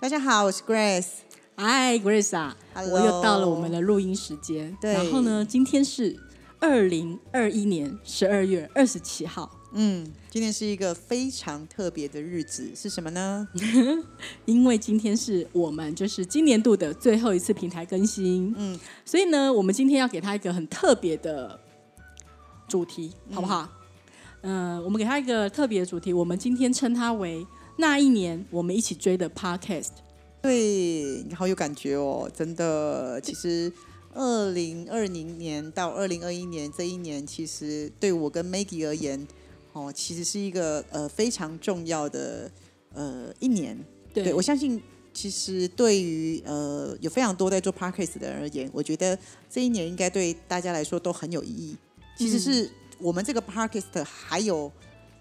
大家好，我是 Grace。嗨，Grace 啊 Hello 我又到了我们的录音时间。对然后呢，今天是二零二一年十二月二十七号，嗯，今天是一个非常特别的日子，是什么呢？因为今天是我们就是今年度的最后一次平台更新，嗯，所以呢，我们今天要给他一个很特别的主题，好不好？嗯、我们给他一个特别的主题，我们今天称它为那一年我们一起追的 Podcast。对，你好有感觉哦，真的。其实，二零二零年到二零二一年这一年，其实对我跟 Maggie 而言，哦，其实是一个呃非常重要的呃一年。对对我相信，其实对于呃有非常多在做 Podcast 的人而言，我觉得这一年应该对大家来说都很有意义。其实是我们这个 Podcast 还有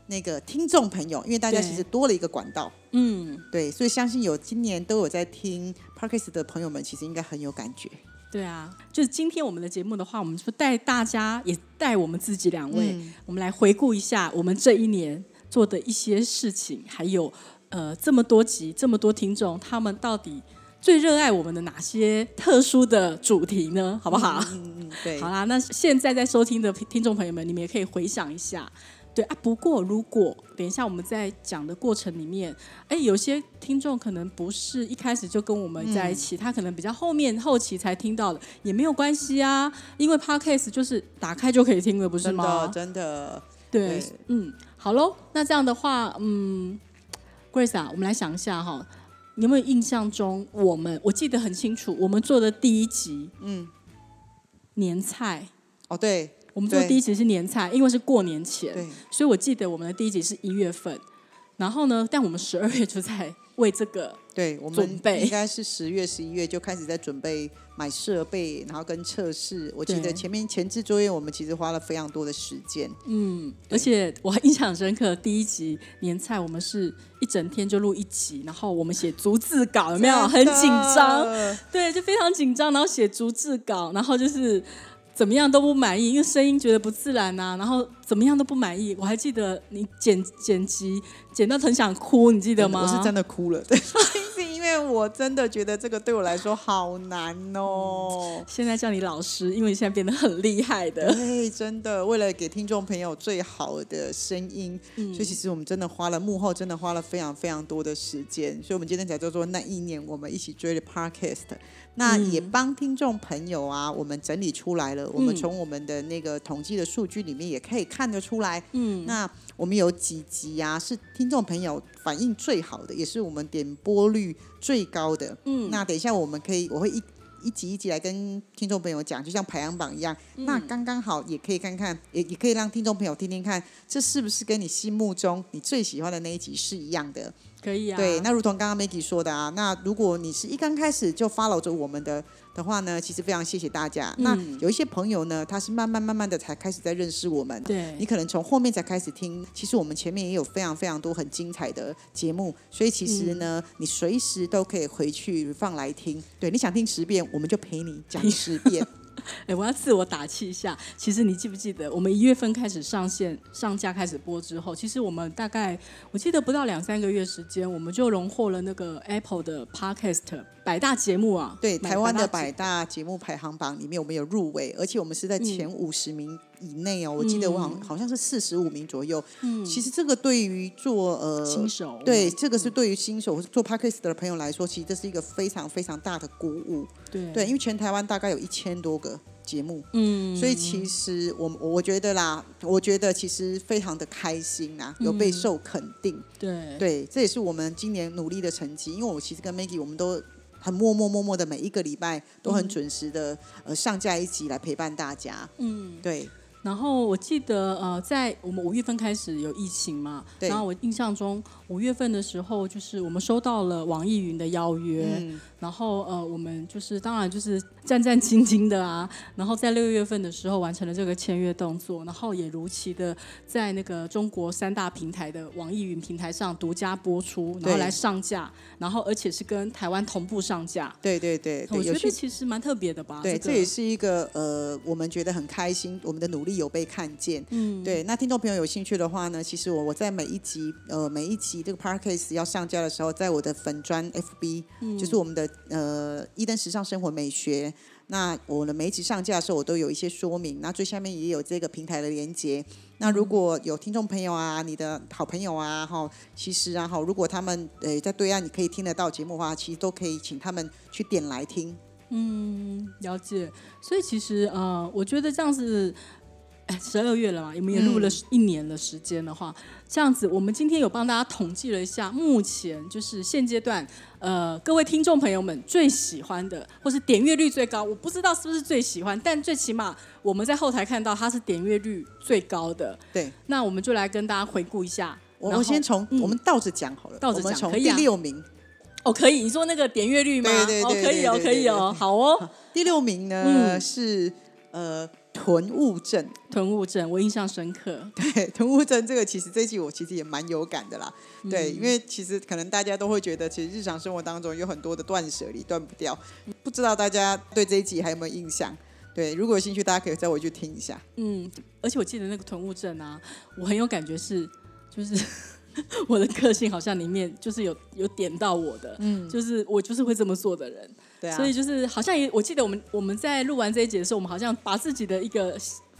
那个听众朋友，因为大家其实多了一个管道。嗯，对，所以相信有今年都有在听 Podcast 的朋友们，其实应该很有感觉。对啊，就是今天我们的节目的话，我们就带大家，也带我们自己两位，嗯我们来回顾一下我们这一年做的一些事情，还有呃这么多集、这么多听众，他们到底最热爱我们的哪些特殊的主题呢？好不好？嗯嗯，对，好啦，那现在在收听的听众朋友们，你们也可以回想一下。对啊，不过如果等一下我们在讲的过程里面，哎，有些听众可能不是一开始就跟我们在一起，他可能比较后面后期才听到的，也没有关系啊，因为 podcast 就是打开就可以听了，不是吗真吗的？真的，对对，嗯，好喽，那这样的话，嗯，Grace 啊，我们来想一下哈，你有没有印象中我们我记得很清楚，我们做的第一集，嗯，年菜。哦，对，我们做第一集是年菜，因为是过年前，所以我记得我们的第一集是一月份，然后呢，但我们十二月就在为这个，对，我们准备应该是十月、十一月就开始在准备买设备，然后跟测试。我记得前面前置作业，我们其实花了非常多的时间。嗯，而且我还印象很深刻，第一集年菜我们是一整天就录一集，然后我们写逐字稿，有没有？很紧张，对，就非常紧张，然后写逐字稿，然后就是。怎么样都不满意，因为声音觉得不自然呐、然后怎么样都不满意。我还记得你剪剪辑剪到很想哭，你记得吗？我是真的哭了，对，为我真的觉得这个对我来说好难哦。现在叫你老师，因为你现在变得很厉害的。对，真的，为了给听众朋友最好的声音，嗯。所以其实我们真的花了幕后真的花了非常非常多的时间，所以我们今天才叫做那一年我们一起追的 Podcast，那嗯也帮听众朋友啊，我们整理出来了，我们从我们的那个统计的数据里面也可以看得出来，嗯，那我们有几集啊是听众朋友反应最好的，也是我们点播率最高的，嗯，那等一下我们可以我会一。一集一集来跟听众朋友讲，就像排行榜一样，那刚刚好也可以看看，也也可以让听众朋友听听看，这是不是跟你心目中你最喜欢的那一集是一样的？可以啊。对，那如同刚刚 Maggie 说的啊，那如果你是一刚开始就 follow 着我们的的话呢，其实非常谢谢大家。那有一些朋友呢，他是慢慢慢慢的才开始在认识我们，对你可能从后面才开始听。其实我们前面也有非常非常多很精彩的节目，所以其实呢，你随时都可以回去放来听。对，你想听十遍，我们就陪你讲 十遍。哎，我要自我打气一下。其实你记不记得，我们一月份开始上线、上架、开始播之后，其实我们大概我记得不到两三个月时间，我们就荣获了那个 Apple 的 Podcast 百大节目啊。对，台湾的百百大节目排行榜里面，我们有入围，而且我们是在前五十名以内哦。我记得我好像好像是四十五名左右。嗯，其实这个对于做呃新手对这个是对于新手做 podcast 的朋友来说，其实这是一个非常非常大的鼓舞。对对，因为全台湾大概有一千多个节目，嗯，所以其实我我觉得啦，我觉得其实非常的开心呐，有备受肯定。对对，这也是我们今年努力的成绩。因为我其实跟 Maggie 我们都很默默默默的每一个礼拜都很准时的、呃上架一集来陪伴大家。嗯，对，然后我记得呃，在我们五月份开始有疫情嘛，对然后我印象中五月份的时候，就是我们收到了网易云的邀约，嗯然后呃，我们就是当然就是战战兢兢的啊，然后在六月份的时候完成了这个签约动作，然后也如期的在那个中国三大平台的网易云平台上独家播出，然后来上架，然后而且是跟台湾同步上架。对对对对，我觉得有趣其实蛮特别的吧？对，这个这也是一个呃，我们觉得很开心，我们的努力有被看见。嗯，对。那听众朋友有兴趣的话呢，其实我我在每一集呃每一集这个 podcast 要上架的时候，在我的粉砖 FB，、嗯就是我们的呃伊登时尚生活美学。那我的每一集上架的时候，我都有一些说明，那最下面也有这个平台的连接。那如果有听众朋友啊，你的好朋友啊，哈，其实啊，哈，如果他们呃在对岸你可以听得到节目的话，其实都可以请他们去点来听。嗯了解，所以其实呃，我觉得这样子，哎，十二月了嘛，我们也录了一年的时间的话，这样子，我们今天有帮大家统计了一下，目前就是现阶段，呃，各位听众朋友们最喜欢的，或是点阅率最高，我不知道是不是最喜欢，但最起码我们在后台看到它是点阅率最高的，对。那我们就来跟大家回顾一下。我然后我先从、嗯我们倒着讲好了，倒着讲可以啊六名，哦，可以，你说那个点阅率吗？对对对哦，可以哦，可以哦，对好哦。第六名呢、嗯是呃囤物症，囤物症，我印象深刻。对囤物症这个其实这一集我其实也蛮有感的啦，嗯对，因为其实可能大家都会觉得，其实日常生活当中有很多的断舍离断不掉，不知道大家对这一集还有没有印象？对，如果有兴趣，大家可以再回去听一下。嗯，而且我记得那个囤物症啊，我很有感觉是，就是 我的个性好像里面就是有有点到我的，嗯，就是我就是会这么做的人，对啊，所以就是好像也我记得我们我们在录完这一节的时候，我们好像把自己的一个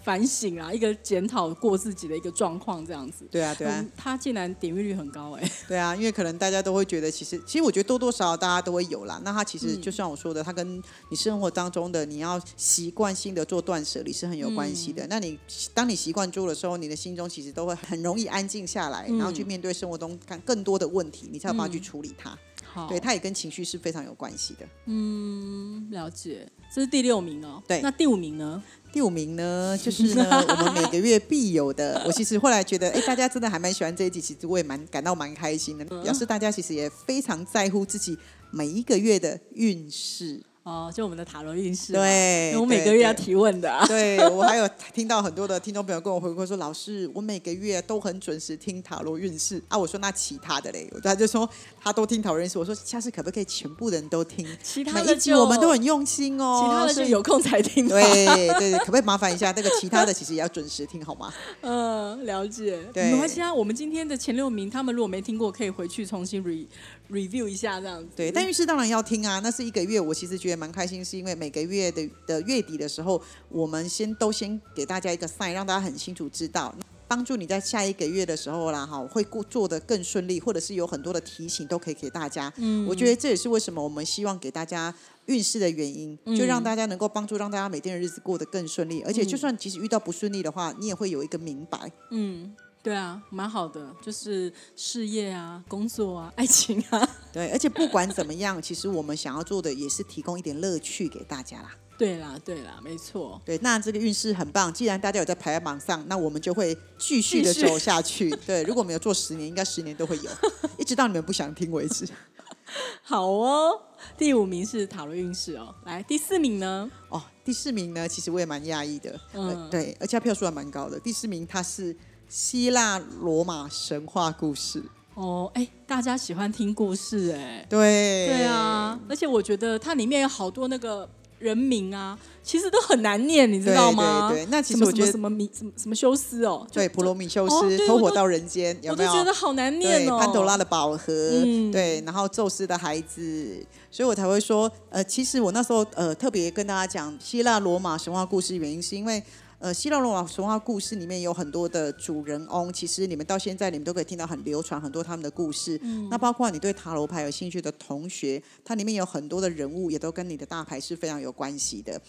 反省啊，一个检讨过自己的一个状况这样子。对啊，对啊嗯，他竟然点阅率很高哎、对啊，因为可能大家都会觉得，其实其实我觉得多多少少大家都会有啦。那他其实嗯就像我说的，他跟你生活当中的你要习惯性的做断舍离是很有关系嗯的。那你当你习惯住的时候，你的心中其实都会很容易安静下来，然后去面对生活中看更多的问题，你才有办法去处理它。好，对，它也跟情绪是非常有关系的。嗯，了解，这是第六名哦。对那第五名呢？第五名呢，就是呢，我们每个月必有的。我其实后来觉得，哎，大家真的还蛮喜欢这一集，其实我也蛮感到蛮开心的，表示大家其实也非常在乎自己每一个月的运势。哦，就我们的塔罗运势嘛，对，我每对个月要提问的、啊。对我还有听到很多的听众朋友跟我回馈说，老师，我每个月都很准时听塔罗运势啊。我说那其他的嘞，他就说他都听塔罗运势。我说下次可不可以全部人都听？其他的一集我们都很用心哦。其他的所以就有空才听吧。对对对，可不可以麻烦一下？那个其他的其实也要准时听好吗？嗯，了解。对没关系啊，我们今天的前六名，他们如果没听过，可以回去重新 re review 一下这样子。对，但运势当然要听啊。那是一个月，我其实觉得蛮开心，是因为每个月的的月底的时候，我们先都先给大家一个 sign，让大家很清楚知道。帮助你在下一个月的时候啦，哈，会过做得更顺利，或者是有很多的提醒都可以给大家。嗯，我觉得这也是为什么我们希望给大家运势的原因，就让大家能够帮助让大家每天的日子过得更顺利，而且就算即使遇到不顺利的话，你也会有一个明白。嗯，对啊，蛮好的，就是事业啊、工作啊、爱情啊。对，而且不管怎么样，其实我们想要做的也是提供一点乐趣给大家啦。对啦，对啦，没错。对，那这个运势很棒。既然大家有在排行榜上，那我们就会继续的走下去。对，如果没有做十年，应该十年都会有，一直到你们不想听为止。好哦，第五名是塔罗运势哦。来，第四名呢？哦，第四名呢，其实我也蛮讶异的。嗯呃，对，而且它票数还蛮高的。第四名他是希腊罗马神话故事。哦，哎，大家喜欢听故事哎。对，对啊，而且我觉得它里面有好多那个人名啊，其实都很难念，你知道吗？对对，那其实我觉得什么米什么什么修斯哦，对普罗米修哦斯偷火到人间，有我没有？都觉得好难念，哦。潘朵拉的宝盒，嗯对，然后宙斯的孩子，所以我才会说，呃，其实我那时候呃特别跟大家讲希腊罗马神话故事，原因是因为。呃，希腊罗马神话故事里面有很多的主人翁，其实你们到现在你们都可以听到很流传很多他们的故事。嗯那包括你对塔罗牌有兴趣的同学，它里面有很多的人物也都跟你的大牌是非常有关系的。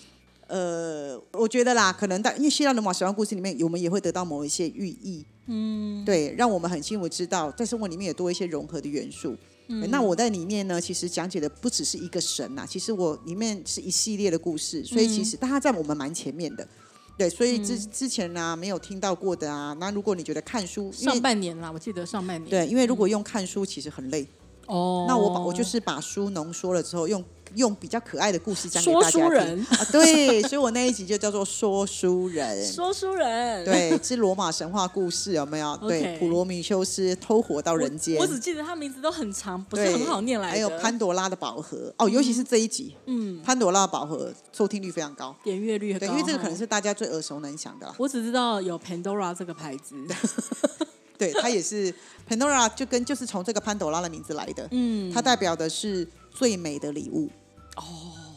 呃，我觉得啦，可能在因为希腊罗马神话故事里面，我们也会得到某一些寓意，嗯，对，让我们很幸福知道在生活里面也多一些融合的元素。嗯、那我在里面呢，其实讲解的不只是一个神呐、其实我里面是一系列的故事，所以其实大家在我们蛮前面的。对，所以之之前呢、没有听到过的啊，那如果你觉得看书，上半年啦，我记得上半年。对，因为如果用看书其实很累，哦，那我把我就是把书浓缩了之后，用用比较可爱的故事讲给大家听书人，啊，对，所以我那一集就叫做说书人。说书人。对，是罗马神话故事，有没有？对普罗米修斯偷活到，人间我，只记得他名字都很长，不是很好念来的。还有潘多拉的宝盒哦，尤其是这一集，嗯，潘多拉的宝盒收听率非常高，点阅率很对，高因为这个可能是大家最耳熟能详的啦。我只知道有 Pandora 这个牌子。对，它也是 Pandora，就跟就是从这个潘朵拉的名字来的，嗯，它代表的是最美的礼物哦，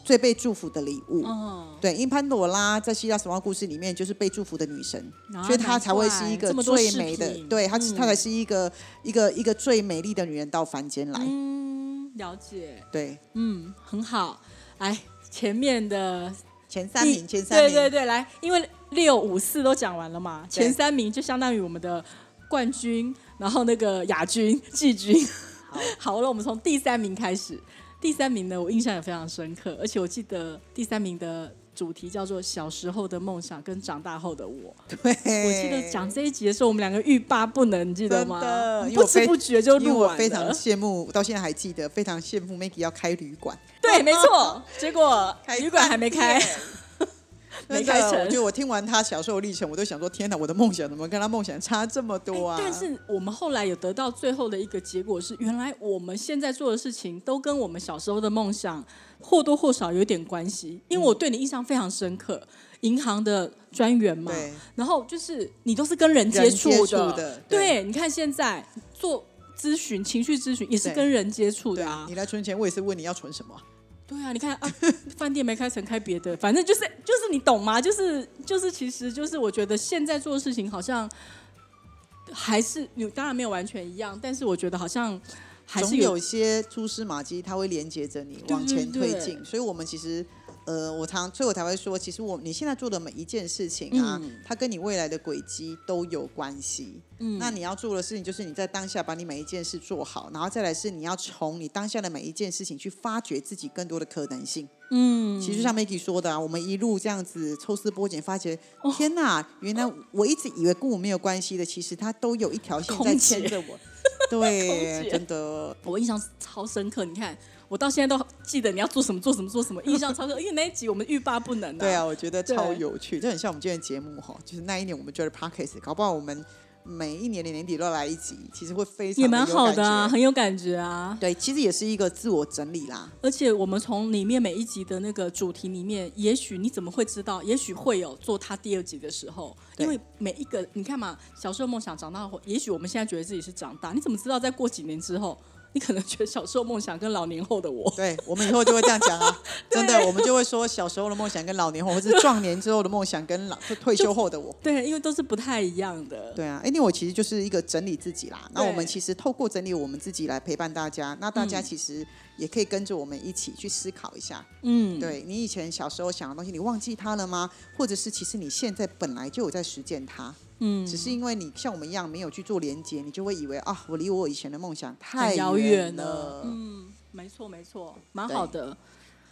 最被祝福的礼物。哦，对，因为潘朵拉在希腊神话故事里面就是被祝福的女神，啊所以她才会是一个最美的品，对，她嗯她才是一个一个一个最美丽的女人到凡间来。嗯，了解，对，嗯，很好。来，前面的前三名，前三名，对对对，来，因为六五四都讲完了嘛，前三名就相当于我们的冠军，然后那个亚军、季军。好好了，我们从第三名开始。第三名呢，我印象也非常深刻，而且我记得第三名的主题叫做“小时候的梦想跟长大后的我”。对，我记得讲这一集的时候，我们两个欲罢不能，你记得吗的不知不觉就录完我非常。羡慕，到现在还记得，非常羡慕 Maggie 要开旅馆，对，没错。结果开旅馆还没开饭，没开成我觉得我听完他小时候的历程，我都想说：天哪，我的梦想怎么跟他梦想差这么多啊？哎但是我们后来有得到最后的一个结果是，原来我们现在做的事情都跟我们小时候的梦想或多或少有点关系。因为我对你印象非常深刻，银行的专员嘛，对然后就是你都是跟人接触的，触的对对，你看现在做咨询、情绪咨询也是跟人接触的啊你。来存钱，我也是问你要存什么。对啊，你看啊，饭店没开成，开别的，反正就是就是你懂吗？就是就是，其实就是我觉得现在做的事情好像还是你当然没有完全一样，但是我觉得好像还是总有一些蛛丝马迹，它会连接着你往前推进。所以，我们其实，呃，我常，所以我才会说，其实我你现在做的每一件事情啊，嗯它跟你未来的轨迹都有关系。嗯那你要做的事情，就是你在当下把你每一件事做好，然后再来是你要从你当下的每一件事情去发掘自己更多的可能性。嗯，其实就像 Maggie 说的啊，我们一路这样子抽丝剥茧，发觉哦天哪，原来我一直以为跟我没有关系的，其实它都有一条线在牵着我。对，真的。我印象超深刻。你看，我到现在都记得你要做什么做什么做什么，印象超深。因为那一集我们欲罢不能、啊。对啊，，我觉得超有趣，就很像我们今天的节目哈，就是那一年我们觉得 podcast，搞不好我们每一年的年底都来一集，其实会非常也蛮好的啊，很有感觉啊。对，其实也是一个自我整理啦。而且我们从里面每一集的那个主题里面，也许你怎么会知道？也许会有做他第二集的时候，因为每一个你看嘛，小时候梦想长大后，也许我们现在觉得自己是长大，你怎么知道在过几年之后，你可能觉得小时候梦想跟老年后的我，对，我们以后就会这样讲啊，真的，我们就会说小时候的梦想跟老年后，或是壮年之后的梦想跟老就退休后的我。对，因为都是不太一样的。对啊，哎，那我其实就是一个整理自己啦。那我们其实透过整理我们自己来陪伴大家，那大家嗯其实也可以跟着我们一起去思考一下。嗯，对你以前小时候想的东西，你忘记它了吗？或者是其实你现在本来就有在实践它，嗯，只是因为你像我们一样没有去做连接，你就会以为啊，我离我以前的梦想太遥远远了。嗯，没错没错，蛮好的。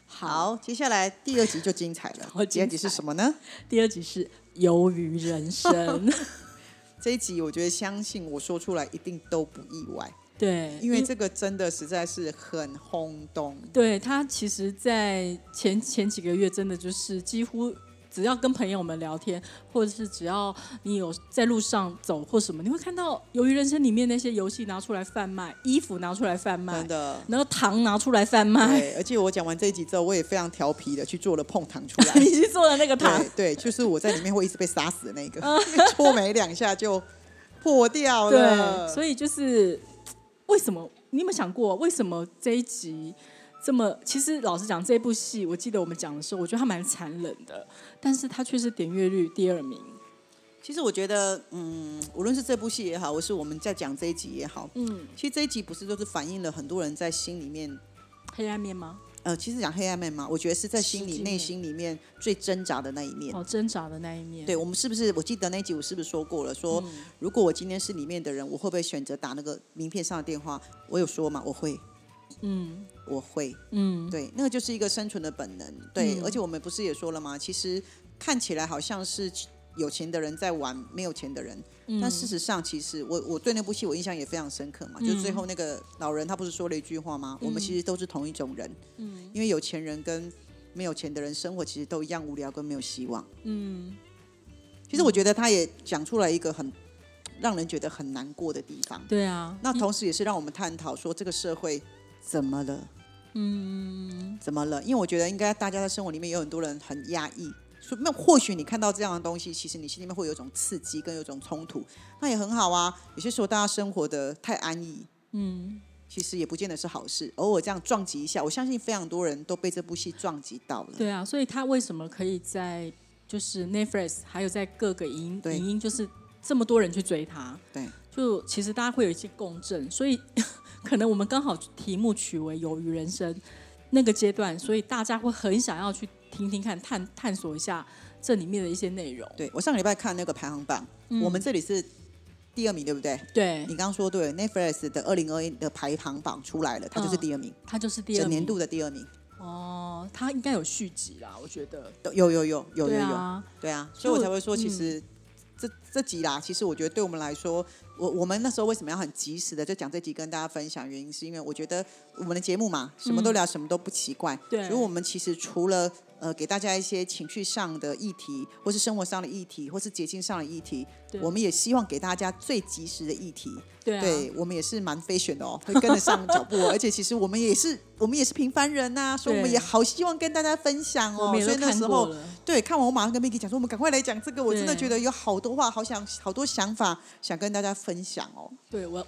好，接下来第二集就精彩了。好第二集是什么呢？第二集是鱿鱼人生，这一集我觉得相信我说出来一定都不意外，对，因为这个真的实在是很轰动。对他其实，在前前几个月，真的就是几乎只要跟朋友们聊天，或者是只要你有在路上走或什么，你会看到《鱿鱼人生》里面那些游戏拿出来贩卖，衣服拿出来贩卖真，的。然后糖拿出来贩卖，对，而且我讲完这一集之后，我也非常调皮的去做了碰糖出来。你去做了那个糖对，对，就是我在里面会一直被杀死的那个，搓没两下就破掉对，了。所以就是为什么你有没有想过，为什么这一集这么？其实老实讲，这部戏我记得我们讲的时候，我觉得它蛮残忍的，但是它却是点阅率第二名。其实我觉得，嗯，无论是这部戏也好，或是我们在讲这一集也好，嗯，其实这一集不是都是反映了很多人在心里面，黑暗面吗？呃，其实讲黑暗面嘛，我觉得是在心里内心里面最挣扎的那一面。哦，挣扎的那一面。对我们是不是？我记得那一集我是不是说过了？说、嗯如果我今天是里面的人，我会不会选择打那个名片上的电话？我有说嘛，我会，嗯我会。嗯，对，那个就是一个生存的本能。对，嗯而且我们不是也说了吗？其实看起来好像是有钱的人在玩没有钱的人，但事实上，其实我我对那部戏我印象也非常深刻嘛。就最后那个老人他不是说了一句话吗？我们其实都是同一种人，嗯，因为有钱人跟没有钱的人生活其实都一样无聊跟没有希望，嗯。其实我觉得他也讲出来一个很让人觉得很难过的地方。对啊，那同时也是让我们探讨说这个社会怎么了？嗯，怎么了？因为我觉得应该大家的生活里面有很多人很压抑，说那或许你看到这样的东西，其实你心里面会有一种刺激跟有一种冲突，那也很好啊。有些时候大家生活的太安逸，嗯，其实也不见得是好事。偶尔这样撞击一下，我相信非常多人都被这部戏撞击到了。对啊，所以他为什么可以在就是 Netflix 还有在各个影影音，就是这么多人去追他？对，就其实大家会有一些共振，所以。可能我们刚好题目取为“有鱼人生”那个阶段，所以大家会很想要去听听看、探探索一下这里面的一些内容。对我上个礼拜看那个排行榜，我们这里是第二名，对不对？对，你刚刚说对，Netflix 的二零二一的排行榜出来了，它就是第二名，它就是第二年度的第二名。哦，它应该有续集啦，我觉得有有有有有有，对啊，所以我才会说，其实这这集啦，其实我觉得对我们来说。我我们那时候为什么要很及时的就讲这集跟大家分享？原因是因为我觉得我们的节目嘛，什么都聊，什么都不奇怪。对，所以我们其实除了呃给大家一些情绪上的议题，或是生活上的议题，或是节庆上的议题，我们也希望给大家最及时的议题。对，我们也是蛮飞选的哦，会跟得上脚步。而且其实我们也是我们也是平凡人呐，所以我们也好希望跟大家分享哦。所以那时候对看完我马上跟 Miki 讲说，我们赶快来讲这个。我真的觉得有好多话，好想好多想法想跟大家。分享哦，对我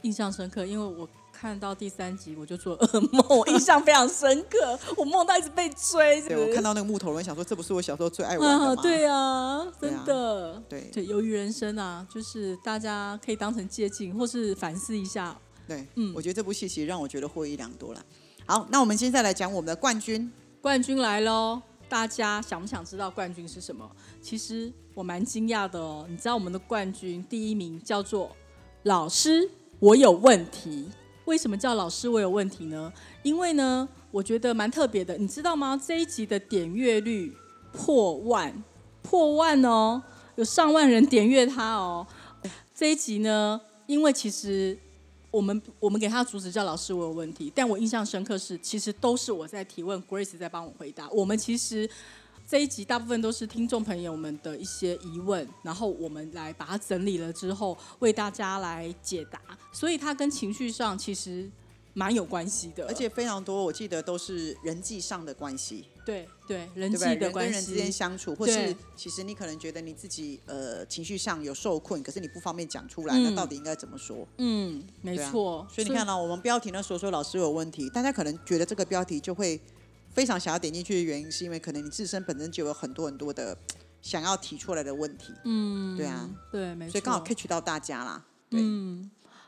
印象深刻，因为我看到第三集我就做噩梦，我 印象非常深刻，我梦到一直被追。对我看到那个木头人，想说这不是我小时候最爱玩的吗？对啊，真的，对对，由于人生啊，就是大家可以当成借鉴，或是反思一下。对，嗯，我觉得这部戏其实让我觉得获益良多了。好，那我们现在来讲我们的冠军，冠军来喽。大家想不想知道冠军是什么？其实我蛮惊讶的哦。你知道我们的冠军第一名叫做“老师，我有问题”。为什么叫“老师，我有问题”呢？因为呢，我觉得蛮特别的。你知道吗？这一集的点阅率破万，破万哦，有上万人点阅它哦。这一集呢，因为其实。我们我们给他的主旨叫老师，我有问题。但我印象深刻是，其实都是我在提问，Grace 在帮我回答。我们其实这一集大部分都是听众朋友们的一些疑问，然后我们来把它整理了之后，为大家来解答。所以它跟情绪上其实。蛮有关系的，而且非常多，我记得都是人际上的关系。对对，人际的关系，人跟人之间相处，或是其实你可能觉得你自己呃情绪上有受困，可是你不方便讲出来，那到底应该怎么说？嗯，没错。所以你看到我们标题呢，说说老师有问题，大家可能觉得这个标题就会非常想要点进去的原因，是因为可能你自身本身就有很多很多的想要提出来的问题。嗯，对啊，对，没错。所以刚好 catch 到大家啦。对。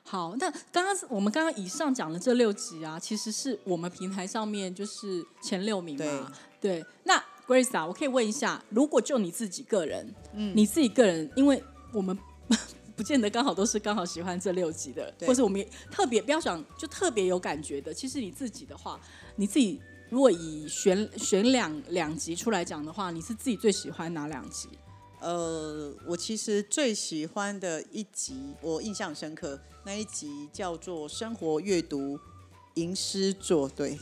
好，那刚刚我们刚刚以上讲的这六集啊，其实是我们平台上面就是前六名嘛。对，那 Grace 啊，我可以问一下，如果就你自己个人，嗯，你自己个人，因为我们不见得刚好都是刚好喜欢这六集的，或者我们特别不要想就特别有感觉的。其实你自己的话，你自己如果以选选两两集出来讲的话，你是自己最喜欢哪两集？呃，我其实最喜欢的一集，我印象深刻，那一集叫做《生活阅读吟诗作对》。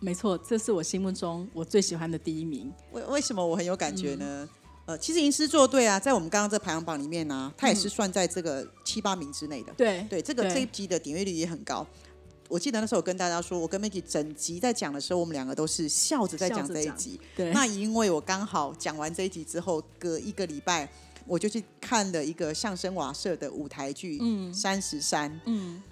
没错，这是我心目中我最喜欢的第一名。为为什么我很有感觉呢？呃，其实吟诗作对啊，在我们刚刚这排行榜里面呢，它也是算在这个七八名之内的。对对，这个这一集的点阅率也很高。我记得那时候我跟大家说，我跟 Maggie 整集在讲的时候，我们两个都是笑着在讲这一集。对。那因为我刚好讲完这一集之后，隔一个礼拜，我就去看了一个相声瓦舍的舞台剧《三十三》。嗯。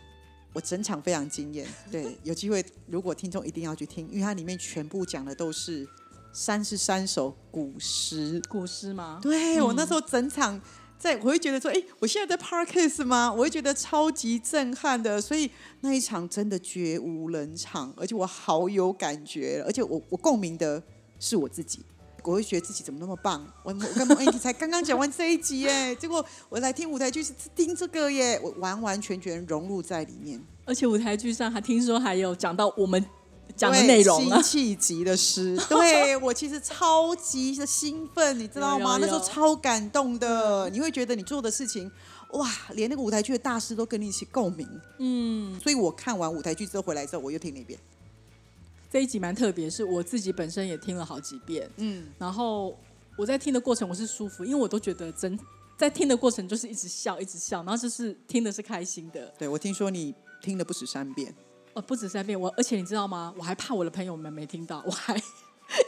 我整场非常惊艳。对，有机会如果听众一定要去听，因为它里面全部讲的都是三十三首古诗。古诗吗？对，我那时候整场。在，我会觉得说，哎，我现在在 Parkes 吗？我会觉得超级震撼的，所以那一场真的绝无冷场，而且我好有感觉，而且我我共鸣的是我自己，我会觉得自己怎么那么棒。我我跟莫 Andy 才刚刚讲完这一集耶，结果我来听舞台剧是听这个耶，我完完全全融入在里面。而且舞台剧上还听说还有讲到我们讲的内容了。辛弃疾的诗，对我其实超级的兴奋，你知道吗？那时候超感动的，你会觉得你做的事情，哇，连那个舞台剧的大师都跟你一起共鸣。嗯，所以我看完舞台剧之后回来之后，我又听了一遍。这一集蛮特别，是我自己本身也听了好几遍。嗯，然后我在听的过程我是舒服，因为我都觉得真在听的过程就是一直笑，一直笑，然后就是听的是开心的。对，我听说你听了不止三遍。哦，不止三遍，我而且你知道吗？我还怕我的朋友们没听到，我还。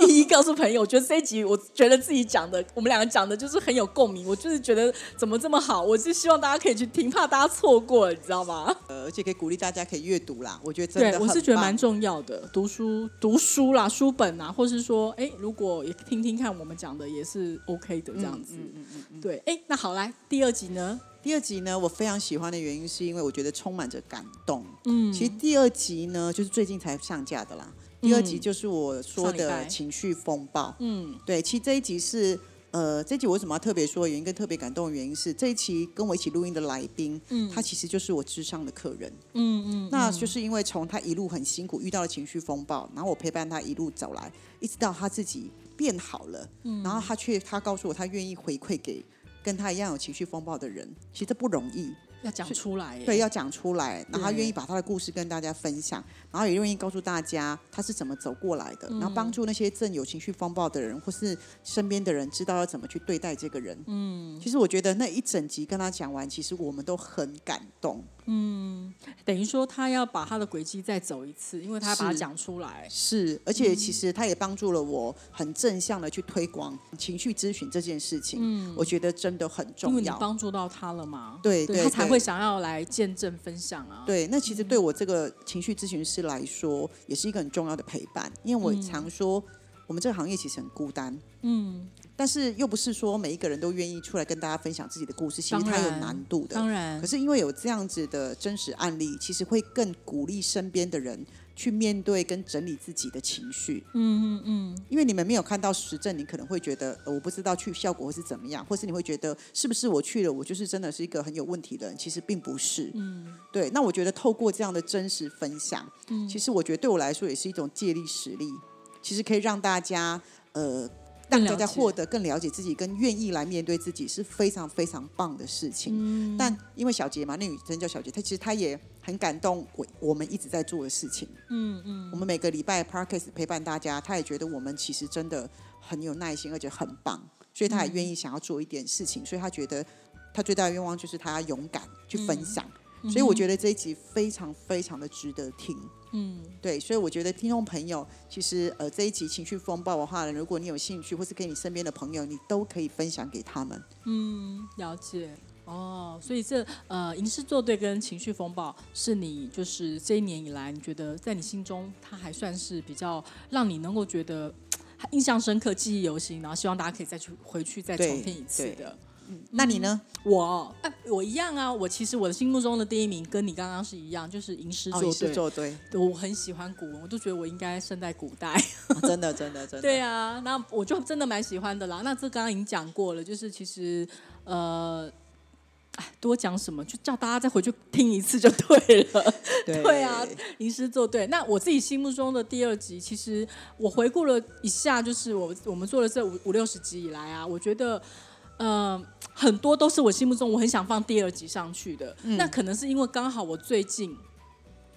一一告诉朋友，我觉得这一集，我觉得自己讲的，我们两个讲的就是很有共鸣。我就是觉得怎么这么好，我是希望大家可以去听，怕大家错过，你知道吗？呃，而且可以鼓励大家可以阅读啦。我觉得真的，我是觉得蛮重要的，读书、读书啦，书本啊，或是说，哎，如果也听听看我们讲的，也是 OK 的这样子。嗯嗯嗯对，哎，那好来，第二集呢？第二集呢，我非常喜欢的原因是因为我觉得充满着感动。嗯，其实第二集呢，就是最近才上架的啦。第二集就是我说的情绪风暴。嗯，对，其实这一集是呃，这集我为什么要特别说原因跟特别感动的原因是这一期跟我一起录音的来宾，嗯，他其实就是我智商的客人。嗯嗯，那就是因为从他一路很辛苦遇到了情绪风暴，然后我陪伴他一路走来，一直到他自己变好了，嗯，然后他却他告诉我他愿意回馈给跟他一样有情绪风暴的人，其实这不容易。要讲出来，对，要讲出来，然后他愿意把他的故事跟大家分享，然后也愿意告诉大家他是怎么走过来的，然后帮助那些正有情绪风暴的人或是身边的人知道要怎么去对待这个人。嗯，其实我觉得那一整集跟他讲完，其实我们都很感动。嗯，等于说他要把他的轨迹再走一次，因为他把它讲出来。是，而且其实他也帮助了我很正向的去推广情绪咨询这件事情。嗯，我觉得真的很重要。因为你帮助到他了嘛？对，他才会想要来见证分享啊。对，那其实对我这个情绪咨询师来说，也是一个很重要的陪伴。因为我常说，我们这个行业其实很孤单。嗯。但是又不是说每一个人都愿意出来跟大家分享自己的故事，其实它有难度的。当然，可是因为有这样子的真实案例，其实会更鼓励身边的人去面对跟整理自己的情绪。嗯嗯嗯。因为你们没有看到实证，你可能会觉得我不知道去效果会是怎么样，或是你会觉得是不是我去了，我就是真的是一个很有问题的人？其实并不是。嗯。对，那我觉得透过这样的真实分享，嗯，其实我觉得对我来说也是一种借力使力，其实可以让大家呃。让大家获得更了解自己，跟愿意来面对自己是非常非常棒的事情。但因为小杰嘛，那女生叫小杰，她其实她也很感动我我们一直在做的事情。嗯嗯，我们每个礼拜 Parkes 陪伴大家，她也觉得我们其实真的很有耐心，而且很棒，所以她也愿意想要做一点事情。所以她觉得她最大的愿望就是她要勇敢去分享。所以我觉得这一集非常非常的值得听。嗯，对，所以我觉得听众朋友，其实呃这一集情绪风暴的话呢，如果你有兴趣，或是跟你身边的朋友，你都可以分享给他们。嗯，了解。哦，所以这呃吟诗作对跟情绪风暴，是你就是这一年以来，你觉得在你心中，它还算是比较让你能够觉得 印象深刻、记忆犹新，然后希望大家可以再去回去再重听一次的。那你呢？我哎，我一样啊。我其实我的心目中的第一名跟你刚刚是一样，就是吟诗作对。作对，我很喜欢古文，我都觉得我应该生在古代。真的，真的，真的。对啊，那我就真的蛮喜欢的啦。那这刚刚已经讲过了，就是其实呃，哎，多讲什么，就叫大家再回去听一次就对了。对啊，吟诗作对。那我自己心目中的第二集，其实我回顾了一下，就是我我们做了这五五六十集以来啊，我觉得。嗯，很多都是我心目中我很想放第二集上去的。那可能是因为刚好我最近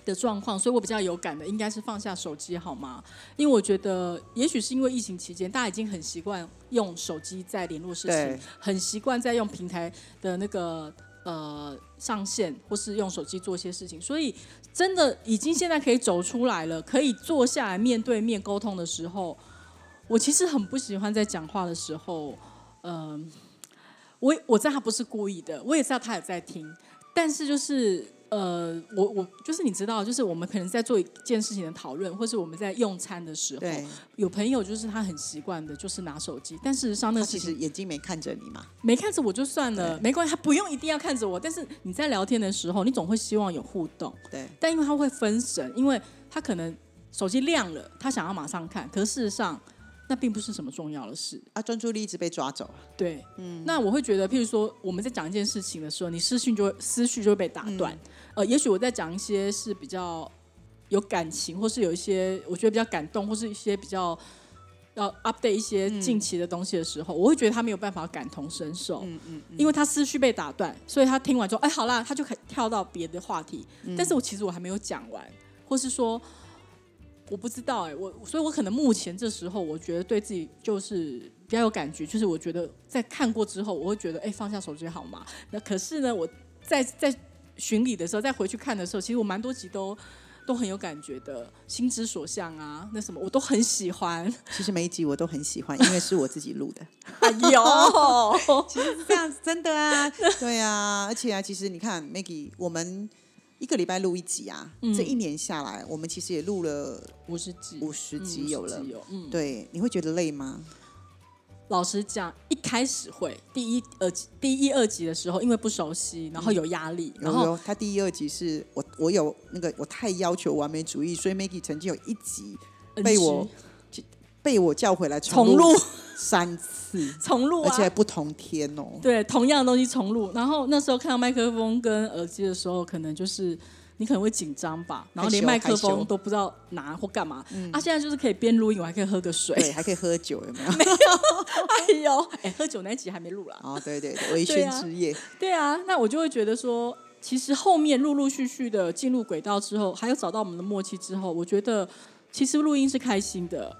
的状况，所以我比较有感的应该是放下手机好吗？因为我觉得，也许是因为疫情期间，大家已经很习惯用手机在联络事情，很习惯在用平台的那个呃上线，或是用手机做一些事情，所以真的已经现在可以走出来了，可以坐下来面对面沟通的时候，我其实很不喜欢在讲话的时候，嗯。我我知道他不是故意的，我也知道他也在听，但是就是呃，我我就是你知道，就是我们可能在做一件事情的讨论，或是我们在用餐的时候，有朋友就是他很习惯的，就是拿手机，但事实上那其实眼睛没看着你嘛，没看着我就算了，没关系，他不用一定要看着我，但是你在聊天的时候，你总会希望有互动，对，但因为他会分神，因为他可能手机亮了，他想要马上看，可是事实上。那并不是什么重要的事。啊，专注力一直被抓走。对，嗯，那我会觉得，譬如说我们在讲一件事情的时候，你思绪就会思绪就会被打断。呃，也许我在讲一些是比较有感情，或是有一些我觉得比较感动，或是一些比较要 update 一些近期的东西的时候，我会觉得他没有办法感同身受，嗯嗯，因为他思绪被打断，所以他听完之后，哎，好啦，他就可以跳到别的话题，但是我其实我还没有讲完，或是说我不知道，哎，我，所以我可能目前这时候，我觉得对自己就是比较有感觉，就是我觉得在看过之后，我会觉得，哎，放下手机好吗？那可是呢，我在在巡礼的时候，再回去看的时候，其实我蛮多集都。都很有感觉的，心之所向啊，那什么我都很喜欢。其实每一集我都很喜欢，因为是我自己录的。哎呦，其实是这样子，真的啊，对啊，而且啊，其实你看，Maggie，我们一个礼拜录一集啊，这一年下来，我们其实也录了五十集，五十集有了。嗯，对，你会觉得累吗？老实讲，一开始会第一、二集、第一、二集的时候，因为不熟悉，然后有压力。然后他第一、二集是我，我有那个我太要求完美主义，所以 Maggie 曾经有一集被我被我叫回来重录三次，重录，而且不同天哦。对，同样的东西重录。然后那时候看到麦克风跟耳机的时候，可能就是。你可能会紧张吧，然后连麦克风都不知道拿或干嘛。啊，现在就是可以边录音，我还可以喝个水，对，还可以喝酒，有没有？没有，哎呦，哎，喝酒那集还没录了。哦，对对对，微醺之夜。对啊，那我就会觉得说，其实后面陆陆续续的进入轨道之后，还有找到我们的默契之后，我觉得其实录音是开心的。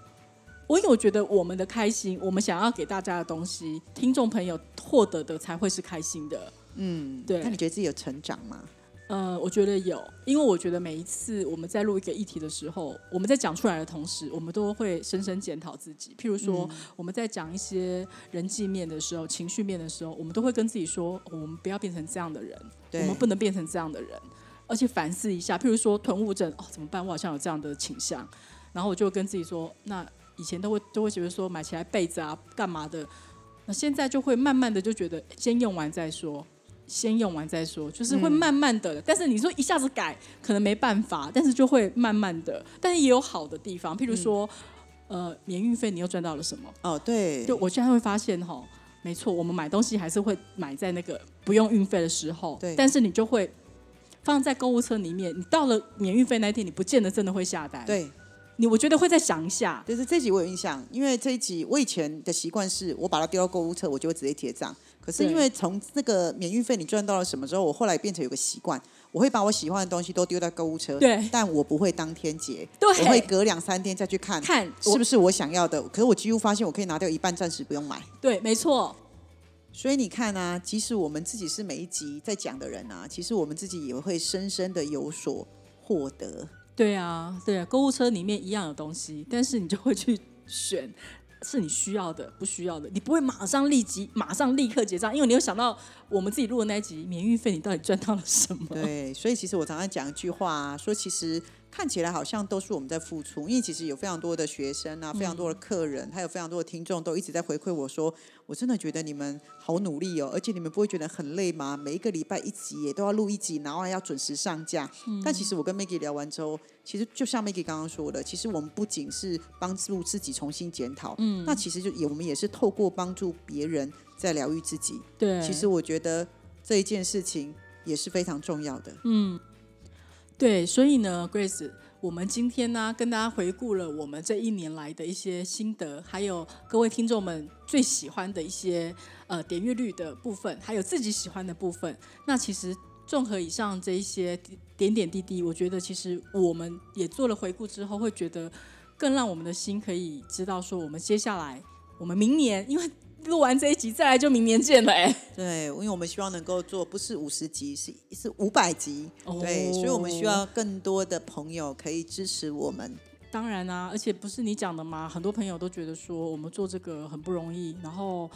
我因为我觉得我们的开心，我们想要给大家的东西，听众朋友获得的才会是开心的。嗯，对。那你觉得自己有成长吗？呃，我觉得有，因为我觉得每一次我们在录一个议题的时候，我们在讲出来的同时，我们都会深深检讨自己。譬如说，我们在讲一些人际面的时候、情绪面的时候，我们都会跟自己说，我们不要变成这样的人，我们不能变成这样的人，而且反思一下。譬如说囤物症，哦，怎么办？我好像有这样的倾向，然后我就跟自己说，那以前都会都会觉得说买起来被子啊干嘛的，那现在就会慢慢的就觉得先用完再说。先用完再说，就是会慢慢的。但是你说一下子改，可能没办法，但是就会慢慢的。但是也有好的地方，譬如说，呃，免运费，你又赚到了什么？哦，对，就我现在会发现哈，没错，我们买东西还是会买在那个不用运费的时候。对，但是你就会放在购物车里面，你到了免运费那天，你不见得真的会下单。对，你我觉得会再想一下。就是这集我有印象，因为这一集我以前的习惯是我把它丢到购物车，我就会直接结账。可是因为从那个免运费你赚到了什么之后，我后来变成有个习惯，我会把我喜欢的东西都丢在购物车，对，但我不会当天结，对，我会隔两三天再去看，看是不是我想要的。可是我几乎发现我可以拿掉一半，暂时不用买。对，没错。所以你看啊，即使我们自己是每一集在讲的人啊，其实我们自己也会深深的有所获得。对啊，对啊，购物车里面一样的东西，但是你就会去选。是你需要的，不需要的，你不会马上立即、马上立刻结账，因为你有想到我们自己录的那一集免运费，你到底赚到了什么？对，所以其实我常常讲一句话，说其实。看起来好像都是我们在付出，因为其实有非常多的学生啊，非常多的客人，还有非常多的听众都一直在回馈我说，我真的觉得你们好努力哦，而且你们不会觉得很累吗？每一个礼拜一集也都要录一集，然后还要准时上架。但其实我跟 Maggie 聊完之后，其实就像 Maggie 刚刚说的，其实我们不仅是帮助自己重新检讨，嗯，那其实就也我们也是透过帮助别人在疗愈自己。对，其实我觉得这一件事情也是非常重要的。嗯。对，所以呢，Grace，我们今天呢跟大家回顾了我们这一年来的一些心得，还有各位听众们最喜欢的一些呃点阅率的部分，还有自己喜欢的部分。那其实综合以上这一些点点滴滴，我觉得其实我们也做了回顾之后，会觉得更让我们的心可以知道说，我们接下来我们明年因为。录完这一集，再来就明年见了哎。对，因为我们希望能够做不是五十集，是是五百集。对，所以我们需要更多的朋友可以支持我们。当然啊，而且不是你讲的吗？很多朋友都觉得说我们做这个很不容易，然后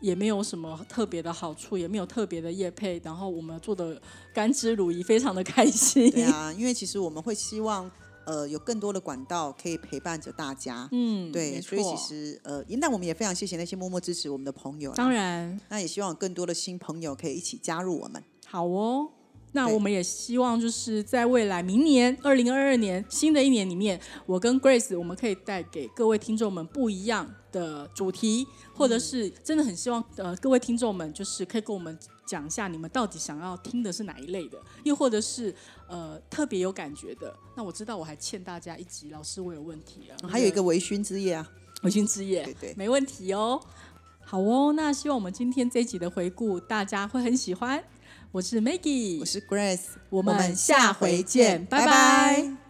也没有什么特别的好处，也没有特别的业配，然后我们做的甘之如饴，非常的开心。对啊，因为其实我们会希望。呃，有更多的管道可以陪伴着大家，嗯，对，所以其实呃，那我们也非常谢谢那些默默支持我们的朋友，当然，那也希望更多的新朋友可以一起加入我们。好哦，那我们也希望就是在未来明年二零二二年新的一年里面，我跟 Grace 我们可以带给各位听众们不一样的主题，或者是真的很希望呃各位听众们就是可以跟我们讲一下你们到底想要听的是哪一类的，又或者是呃特别有感觉的。那我知道我还欠大家一集，老师我有问题啊，还有一个微醺之夜啊，微醺之夜，对对，没问题哦。好哦，那希望我们今天这一集的回顾大家会很喜欢。我是 Maggie，我是 Grace，我们下回见，拜拜。